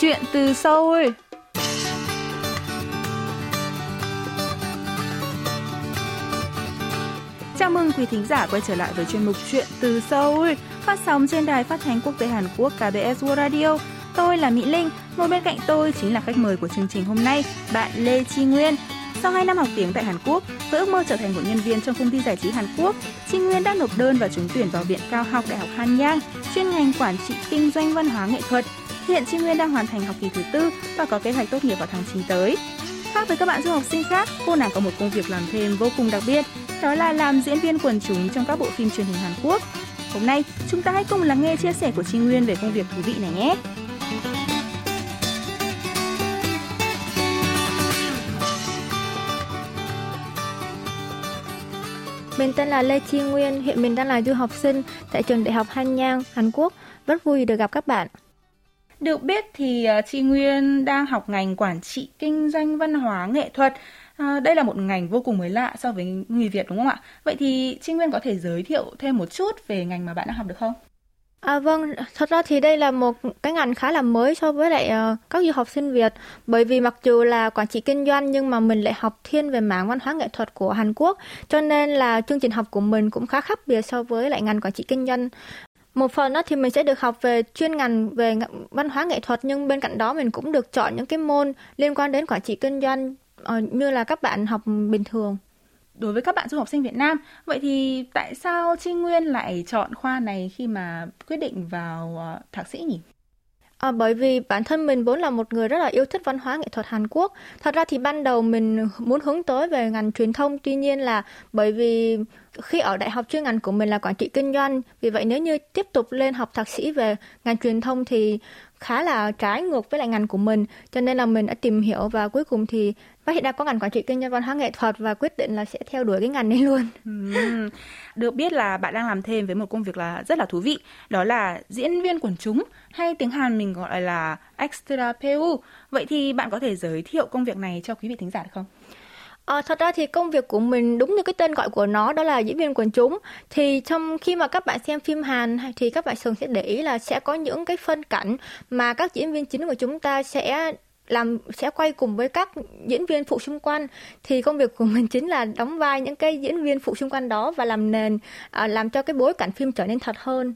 chuyện từ Seoul. Chào mừng quý thính giả quay trở lại với chuyên mục Chuyện từ Seoul, phát sóng trên đài phát thanh quốc tế Hàn Quốc KBS World Radio. Tôi là Mỹ Linh, ngồi bên cạnh tôi chính là khách mời của chương trình hôm nay, bạn Lê Chi Nguyên. Sau 2 năm học tiếng tại Hàn Quốc, với ước mơ trở thành một nhân viên trong công ty giải trí Hàn Quốc, Chi Nguyên đã nộp đơn và trúng tuyển vào Viện Cao học Đại học Hanyang, chuyên ngành quản trị kinh doanh văn hóa nghệ thuật. Hiện Chi Nguyên đang hoàn thành học kỳ thứ tư và có kế hoạch tốt nghiệp vào tháng 9 tới. Khác với các bạn du học sinh khác, cô nàng có một công việc làm thêm vô cùng đặc biệt, đó là làm diễn viên quần chúng trong các bộ phim truyền hình Hàn Quốc. Hôm nay, chúng ta hãy cùng lắng nghe chia sẻ của Chi Nguyên về công việc thú vị này nhé. Mình tên là Lê Chi Nguyên, hiện mình đang là du học sinh tại trường Đại học Hanyang, Hàn Quốc. Rất vui được gặp các bạn. Được biết thì ờ, chị Nguyên đang học ngành quản trị kinh doanh văn hóa nghệ thuật. À, đây là một ngành vô cùng mới lạ so với người Việt đúng không ạ? Vậy thì chị Nguyên có thể giới thiệu thêm một chút về ngành mà bạn đang học được không? À vâng, thật ra thì đây là một cái ngành khá là mới so với lại uh, các du học sinh Việt bởi vì mặc dù là quản trị kinh doanh nhưng mà mình lại học thiên về mảng văn hóa nghệ thuật của Hàn Quốc cho nên là chương trình học của mình cũng khá khác biệt so với lại ngành quản trị kinh doanh. Một phần đó thì mình sẽ được học về chuyên ngành về văn hóa nghệ thuật, nhưng bên cạnh đó mình cũng được chọn những cái môn liên quan đến quản trị kinh doanh ờ, như là các bạn học bình thường đối với các bạn du học sinh Việt Nam. Vậy thì tại sao Trinh Nguyên lại chọn khoa này khi mà quyết định vào ờ, thạc sĩ nhỉ? À, bởi vì bản thân mình vốn là một người rất là yêu thích văn hóa nghệ thuật Hàn Quốc. Thật ra thì ban đầu mình muốn hướng tới về ngành truyền thông, tuy nhiên là bởi vì khi ở đại học chuyên ngành của mình là quản trị kinh doanh, vì vậy nếu như tiếp tục lên học thạc sĩ về ngành truyền thông thì khá là trái ngược với lại ngành của mình, cho nên là mình đã tìm hiểu và cuối cùng thì phát hiện ra có ngành quản trị kinh doanh văn hóa nghệ thuật và quyết định là sẽ theo đuổi cái ngành này luôn. Ừ. Được biết là bạn đang làm thêm với một công việc là rất là thú vị, đó là diễn viên quần chúng hay tiếng Hàn mình gọi là extra PU. Vậy thì bạn có thể giới thiệu công việc này cho quý vị thính giả được không? À, thật ra thì công việc của mình đúng như cái tên gọi của nó đó là diễn viên quần chúng. Thì trong khi mà các bạn xem phim Hàn thì các bạn thường sẽ để ý là sẽ có những cái phân cảnh mà các diễn viên chính của chúng ta sẽ làm sẽ quay cùng với các diễn viên phụ xung quanh. Thì công việc của mình chính là đóng vai những cái diễn viên phụ xung quanh đó và làm nền à, làm cho cái bối cảnh phim trở nên thật hơn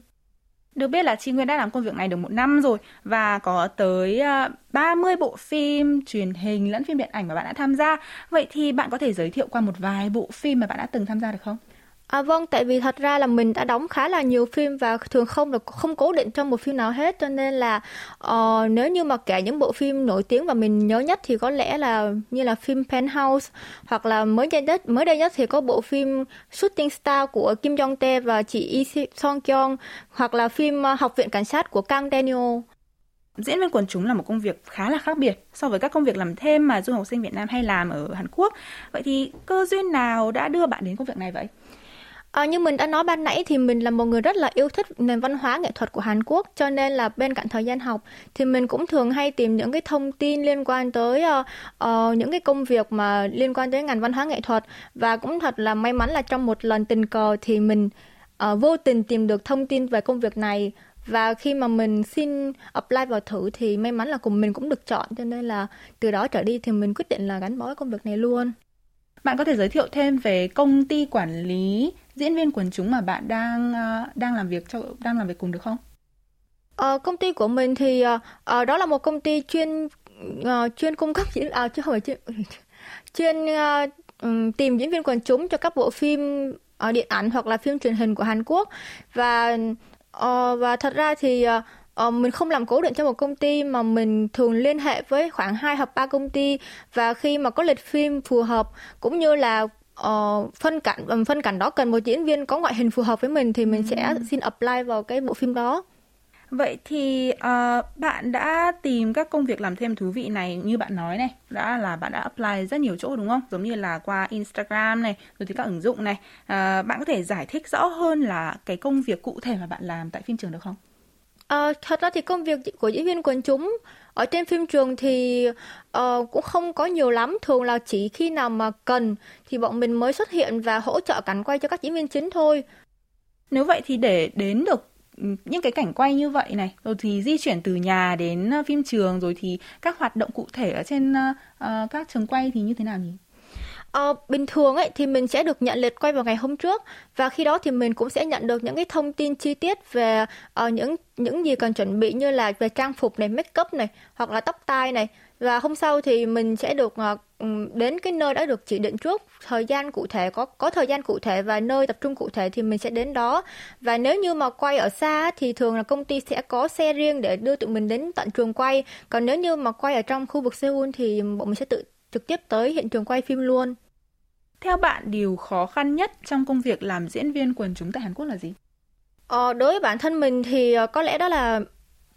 được biết là chị Nguyên đã làm công việc này được một năm rồi và có tới ờ, 30 bộ phim truyền hình lẫn phim điện ảnh mà bạn đã tham gia. Vậy thì bạn có thể giới thiệu qua một vài bộ phim mà bạn đã từng tham gia được không? À vâng, tại vì thật ra là mình đã đóng khá là nhiều phim và thường không được không cố định trong một phim nào hết cho nên là uh, nếu như mà kể những bộ phim nổi tiếng và mình nhớ nhất thì có lẽ là như là phim Penthouse hoặc là mới đây nhất mới đây nhất thì có bộ phim Shooting Star của Kim Jong Tae và chị Lee Song Kyung hoặc là phim ờ, Học viện cảnh sát của Kang Daniel. Diễn viên quần chúng là một công việc khá là khác biệt so với các công việc làm thêm mà du học sinh Việt Nam hay làm ở Hàn Quốc. Vậy thì cơ duyên nào đã đưa bạn đến công việc này vậy? À, như mình đã nói ban nãy thì mình là một người rất là yêu thích nền văn hóa nghệ thuật của Hàn Quốc cho nên là bên cạnh thời gian học thì mình cũng thường hay tìm những cái thông tin liên quan tới uh, uh, những cái công việc mà liên quan tới ngành văn hóa nghệ thuật và cũng thật là may mắn là trong một lần tình cờ thì mình uh, vô tình tìm được thông tin về công việc này và khi mà mình xin apply vào thử thì may mắn là cùng mình cũng được chọn cho nên là từ đó trở đi thì mình quyết định là gắn bó với công việc này luôn. Bạn có thể giới thiệu thêm về công ty quản lý diễn viên quần chúng mà bạn đang ờ, đang làm việc cho đang làm việc cùng được không? Ờ, công ty của mình thì uh, đó là một công ty chuyên uh, chuyên cung cấp diễn à chứ không phải chuyên chuyên uh, tìm diễn viên quần chúng cho các bộ phim uh, điện ảnh hoặc là phim truyền hình của Hàn Quốc và uh, và thật ra thì uh, Ờ, mình không làm cố định cho một công ty mà mình thường liên hệ với khoảng 2 hoặc 3 công ty và khi mà có lịch phim phù hợp cũng như là uh, phân cảnh phân cảnh đó cần một diễn viên có ngoại hình phù hợp với mình thì mình ừ. sẽ xin apply vào cái bộ phim đó. Vậy thì uh, bạn đã tìm các công việc làm thêm thú vị này như bạn nói này, đã là bạn đã apply rất nhiều chỗ đúng không? Giống như là qua Instagram này, rồi thì các ứng dụng này. Uh, bạn có thể giải thích rõ hơn là cái công việc cụ thể mà bạn làm tại phim trường được không? À, thật ra thì công việc của diễn viên quần chúng ở trên phim trường thì uh, cũng không có nhiều lắm thường là chỉ khi nào mà cần thì bọn mình mới xuất hiện và hỗ trợ cảnh quay cho các diễn viên chính thôi nếu vậy thì để đến được ừ, những cái cảnh quay như vậy này, rồi thì di chuyển từ nhà đến ờ, phim trường, rồi thì các hoạt động cụ thể ở trên uh, các trường quay thì như thế nào nhỉ? Ờ, bình thường ấy thì mình sẽ được nhận lịch quay vào ngày hôm trước. Và khi đó thì mình cũng sẽ nhận được những cái thông tin chi tiết về uh, những những gì cần chuẩn bị như là về trang phục này, make up này hoặc là tóc tai này. Và hôm sau thì mình sẽ được uh, đến cái nơi đã được chỉ định trước. Thời gian cụ thể có có thời gian cụ thể và nơi tập trung cụ thể thì mình sẽ đến đó. Và nếu như mà quay ở xa thì thường là công ty sẽ có xe riêng để đưa tụi mình đến tận trường quay. Còn nếu như mà quay ở trong khu vực Seoul thì bọn mình sẽ tự trực tiếp tới hiện trường quay phim luôn. Theo bạn, điều khó khăn nhất trong công việc làm diễn viên quần chúng tại Hàn Quốc là gì? Ờ, đối với bản thân mình thì ờ, có lẽ đó là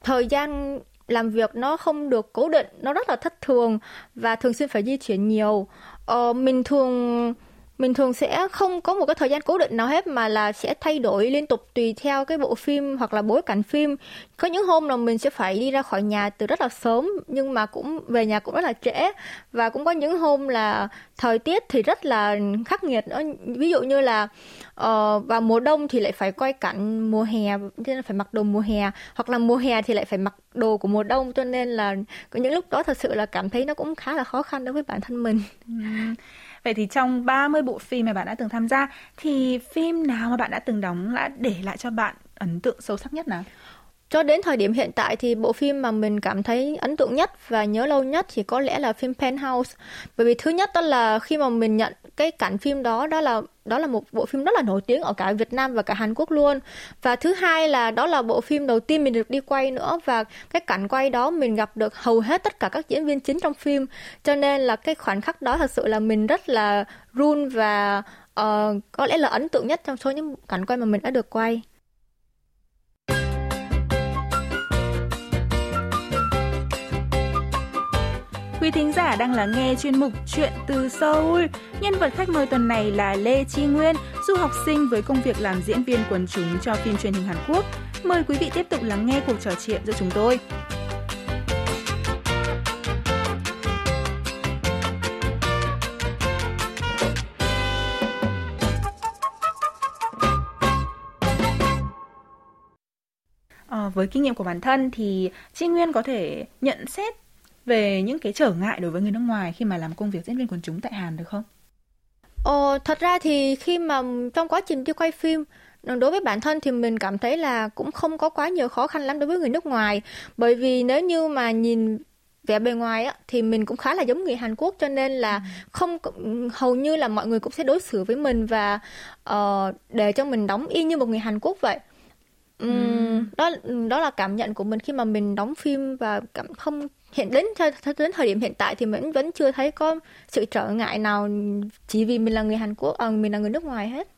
thời gian làm việc nó không được cố định, nó rất là thất thường và thường xuyên phải di chuyển nhiều. Ờ, mình thường mình thường sẽ không có một cái thời gian cố định nào hết mà là sẽ thay đổi liên tục tùy theo cái bộ phim hoặc là bối cảnh phim. Có những hôm là mình sẽ phải đi ra khỏi nhà từ rất là sớm nhưng mà cũng về nhà cũng rất là trễ. Và cũng có những hôm là thời tiết thì rất là khắc nghiệt nữa. Ví dụ như là uh, vào mùa đông thì lại phải quay cảnh mùa hè cho nên phải mặc đồ mùa hè. Hoặc là mùa hè thì lại phải mặc đồ của mùa đông cho nên là có những lúc đó thật sự là cảm thấy nó cũng khá là khó khăn đối với bản thân mình. Ừ. Vậy thì trong 30 bộ phim mà bạn đã từng tham gia, thì phim nào mà bạn đã từng đóng đã để lại cho bạn ấn tượng sâu sắc nhất nào? Cho đến thời điểm hiện tại thì bộ phim mà mình cảm thấy ấn tượng nhất và nhớ lâu nhất thì có lẽ là phim Penthouse. Bởi vì thứ nhất đó là khi mà mình nhận cái cảnh phim đó đó là đó là một bộ phim rất là nổi tiếng ở cả Việt Nam và cả Hàn Quốc luôn. Và thứ hai là đó là bộ phim đầu tiên mình được đi quay nữa và cái cảnh quay đó mình gặp được hầu hết tất cả các diễn viên chính trong phim. Cho nên là cái khoảnh khắc đó thật sự là mình rất là run và uh, có lẽ là ấn tượng nhất trong số những cảnh quay mà mình đã được quay. Quý thính giả đang lắng nghe chuyên mục Chuyện từ Seoul. Nhân vật khách mời tuần này là Lê Chi Nguyên, du học sinh với công việc làm diễn viên quần chúng cho phim truyền hình Hàn Quốc. Mời quý vị tiếp tục lắng nghe cuộc trò chuyện giữa chúng tôi. À, với kinh nghiệm của bản thân thì Chi Nguyên có thể nhận xét về những cái trở ngại đối với người nước ngoài khi mà làm công việc diễn viên quần chúng tại Hàn được không? Ồ, thật ra thì khi mà trong quá trình đi quay phim đối với bản thân thì mình cảm thấy là cũng không có quá nhiều khó khăn lắm đối với người nước ngoài bởi vì nếu như mà nhìn vẻ bề ngoài á, thì mình cũng khá là giống người Hàn Quốc cho nên là ừ. không hầu như là mọi người cũng sẽ đối xử với mình và uh, để cho mình đóng y như một người Hàn Quốc vậy. Đó đó là cảm nhận của mình khi mà mình đóng phim và cảm không hiện đến đến thời điểm hiện tại thì mình vẫn chưa thấy có sự trở ngại nào chỉ vì mình là người Hàn Quốc, à, mình là người nước ngoài hết.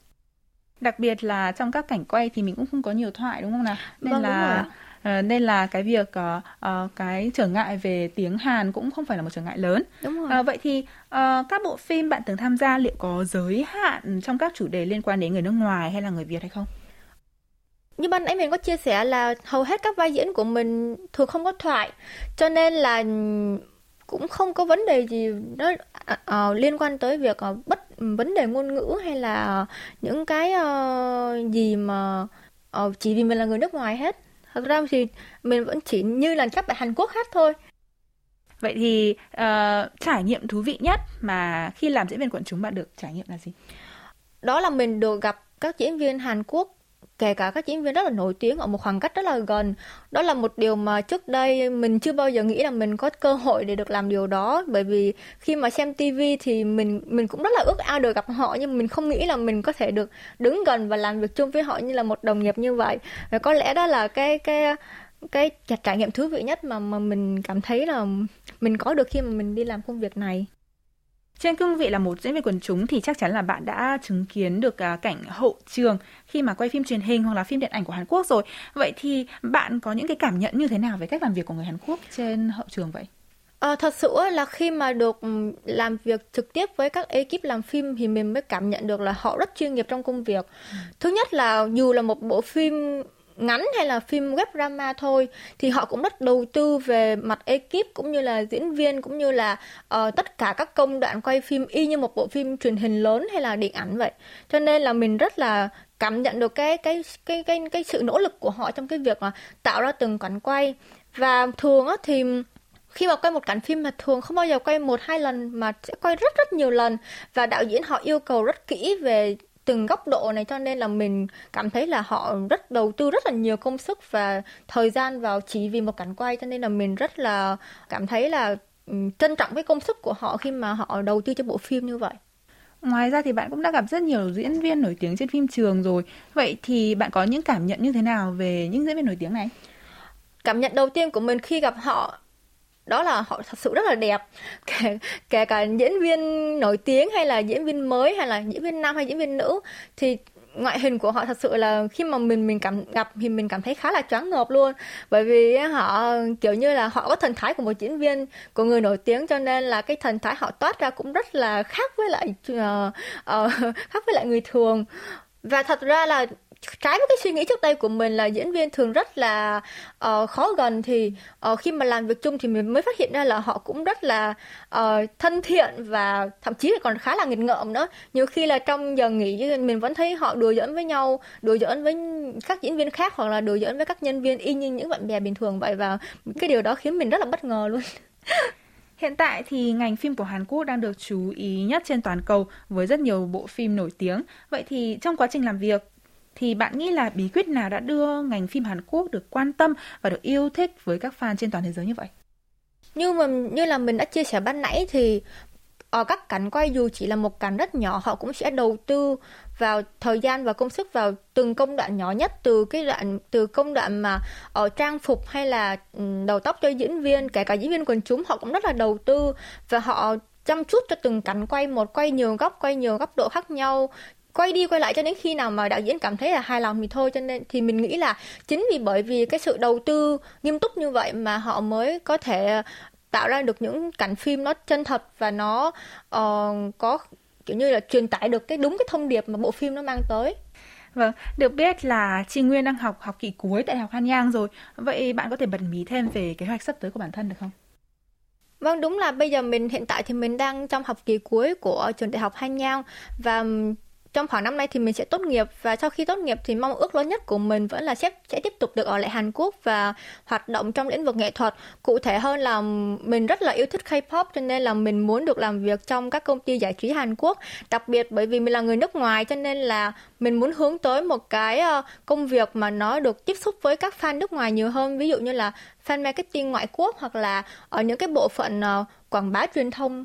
Đặc biệt là trong các cảnh quay thì mình cũng không có nhiều thoại đúng không nào? Nên vâng, là uh, nên là cái việc uh, uh, cái trở ngại về tiếng Hàn cũng không phải là một trở ngại lớn. Đúng rồi. Uh, vậy thì uh, các bộ phim bạn từng tham gia liệu có giới hạn trong các chủ đề liên quan đến người nước ngoài hay là người Việt hay không? Như ban nãy mình có chia sẻ là hầu hết các vai diễn của mình thường không có thoại. Cho nên là cũng không có vấn đề gì đó uh, liên quan tới việc uh, bất vấn đề ngôn ngữ hay là những cái uh, gì mà uh, chỉ vì mình là người nước ngoài hết. Thật ra thì mình vẫn chỉ như là các bạn Hàn Quốc hát thôi. Vậy thì uh, trải nghiệm thú vị nhất mà khi làm diễn viên quần chúng bạn được trải nghiệm là gì? Đó là mình được gặp các diễn viên Hàn Quốc kể cả các diễn viên rất là nổi tiếng ở một khoảng cách rất là gần. Đó là một điều mà trước đây mình chưa bao giờ nghĩ là mình có cơ hội để được làm điều đó. Bởi vì khi mà xem TV thì mình mình cũng rất là ước ao được gặp họ, nhưng mình không nghĩ là mình có thể được đứng gần và làm việc chung với họ như là một đồng nghiệp như vậy. Và có lẽ đó là cái cái cái trải nghiệm thú vị nhất mà mà mình cảm thấy là mình có được khi mà mình đi làm công việc này trên cương vị là một diễn viên quần chúng thì chắc chắn là bạn đã chứng kiến được à, cảnh hậu trường khi mà quay phim truyền hình hoặc là phim điện ảnh của Hàn Quốc rồi. Vậy thì bạn có những cái cảm nhận như thế nào về cách làm việc của người Hàn Quốc trên hậu trường vậy? À, thật sự là khi mà được làm việc trực tiếp với các ekip làm phim thì mình mới cảm nhận được là họ rất chuyên nghiệp trong công việc. Ừ. Thứ nhất là dù là một bộ phim ngắn hay là phim web drama thôi thì họ cũng rất đầu tư về mặt ekip cũng như là diễn viên cũng như là uh, tất cả các công đoạn quay phim y như một bộ phim truyền hình lớn hay là điện ảnh vậy. Cho nên là mình rất là cảm nhận được cái cái cái cái cái sự nỗ lực của họ trong cái việc mà tạo ra từng cảnh quay. Và thường á thì khi mà quay một cảnh phim mà thường không bao giờ quay một hai lần mà sẽ quay rất rất nhiều lần. Và đạo diễn họ yêu cầu rất kỹ về từng góc độ này cho nên là mình cảm thấy là họ rất đầu tư rất là nhiều công sức và thời gian vào chỉ vì một cảnh quay cho nên là mình rất là cảm thấy là trân trọng cái công sức của họ khi mà họ đầu tư cho bộ phim như vậy. Ngoài ra thì bạn cũng đã gặp rất nhiều diễn viên nổi tiếng trên phim trường rồi. Vậy thì bạn có những cảm nhận như thế nào về những diễn viên nổi tiếng này? Cảm nhận đầu tiên của mình khi gặp họ đó là họ thật sự rất là đẹp. Kể, kể cả diễn viên nổi tiếng hay là diễn viên mới hay là diễn viên nam hay diễn viên nữ thì ngoại hình của họ thật sự là khi mà mình mình cảm gặp thì mình cảm thấy khá là choáng ngợp luôn. Bởi vì họ kiểu như là họ có thần thái của một diễn viên của người nổi tiếng cho nên là cái thần thái họ toát ra cũng rất là khác với lại uh, uh, khác với lại người thường. Và thật ra là trái với cái suy nghĩ trước đây của mình là diễn viên thường rất là uh, khó gần thì uh, khi mà làm việc chung thì mình mới phát hiện ra là họ cũng rất là uh, thân thiện và thậm chí là còn khá là nghịch ngợm nữa nhiều khi là trong giờ nghỉ mình vẫn thấy họ đùa giỡn với nhau đùa giỡn với các diễn viên khác hoặc là đùa giỡn với các nhân viên y như những bạn bè bình thường vậy và cái điều đó khiến mình rất là bất ngờ luôn Hiện tại thì ngành phim của Hàn Quốc đang được chú ý nhất trên toàn cầu với rất nhiều bộ phim nổi tiếng. Vậy thì trong quá trình làm việc thì bạn nghĩ là bí quyết nào đã đưa ngành phim Hàn Quốc được quan tâm và được yêu thích với các fan trên toàn thế giới như vậy? Như mà, như là mình đã chia sẻ ban nãy thì ở các cảnh quay dù chỉ là một cảnh rất nhỏ, họ cũng sẽ đầu tư vào thời gian và công sức vào từng công đoạn nhỏ nhất, từ cái đoạn, từ công đoạn mà ở trang phục hay là ừ, đầu tóc cho diễn viên, kể cả diễn viên quần chúng, họ cũng rất là đầu tư và họ chăm chút cho từng cảnh quay, một quay nhiều góc, quay nhiều góc độ khác nhau quay đi quay lại cho đến khi nào mà đạo diễn cảm thấy là hài lòng thì thôi cho nên thì mình nghĩ là chính vì bởi vì cái sự đầu tư nghiêm túc như vậy mà họ mới có thể tạo ra được những cảnh phim nó chân thật và nó uh, có kiểu như là truyền tải được cái đúng cái thông điệp mà bộ phim nó mang tới Vâng, được biết là Tri Nguyên đang học học kỳ cuối tại Học Hàn Giang rồi. Vậy bạn có thể bật mí thêm về kế hoạch sắp tới của bản thân được không? Vâng, đúng là bây giờ mình hiện tại thì mình đang trong học kỳ cuối của trường đại học Hàn Giang và trong khoảng năm nay thì mình sẽ tốt nghiệp và sau khi tốt nghiệp thì mong ước lớn nhất của mình vẫn là sẽ sẽ tiếp tục được ở lại Hàn Quốc và hoạt động trong lĩnh vực nghệ thuật. Cụ thể hơn là mình rất là yêu thích K-pop cho nên là mình muốn được làm việc trong các công ty giải trí Hàn Quốc. Đặc biệt bởi vì mình là người nước ngoài cho nên là mình muốn hướng tới một cái ờ, công việc mà nó được tiếp xúc với các fan nước ngoài nhiều hơn, ví dụ như là fan marketing ngoại quốc hoặc là ở những cái bộ phận ờ, quảng bá truyền thông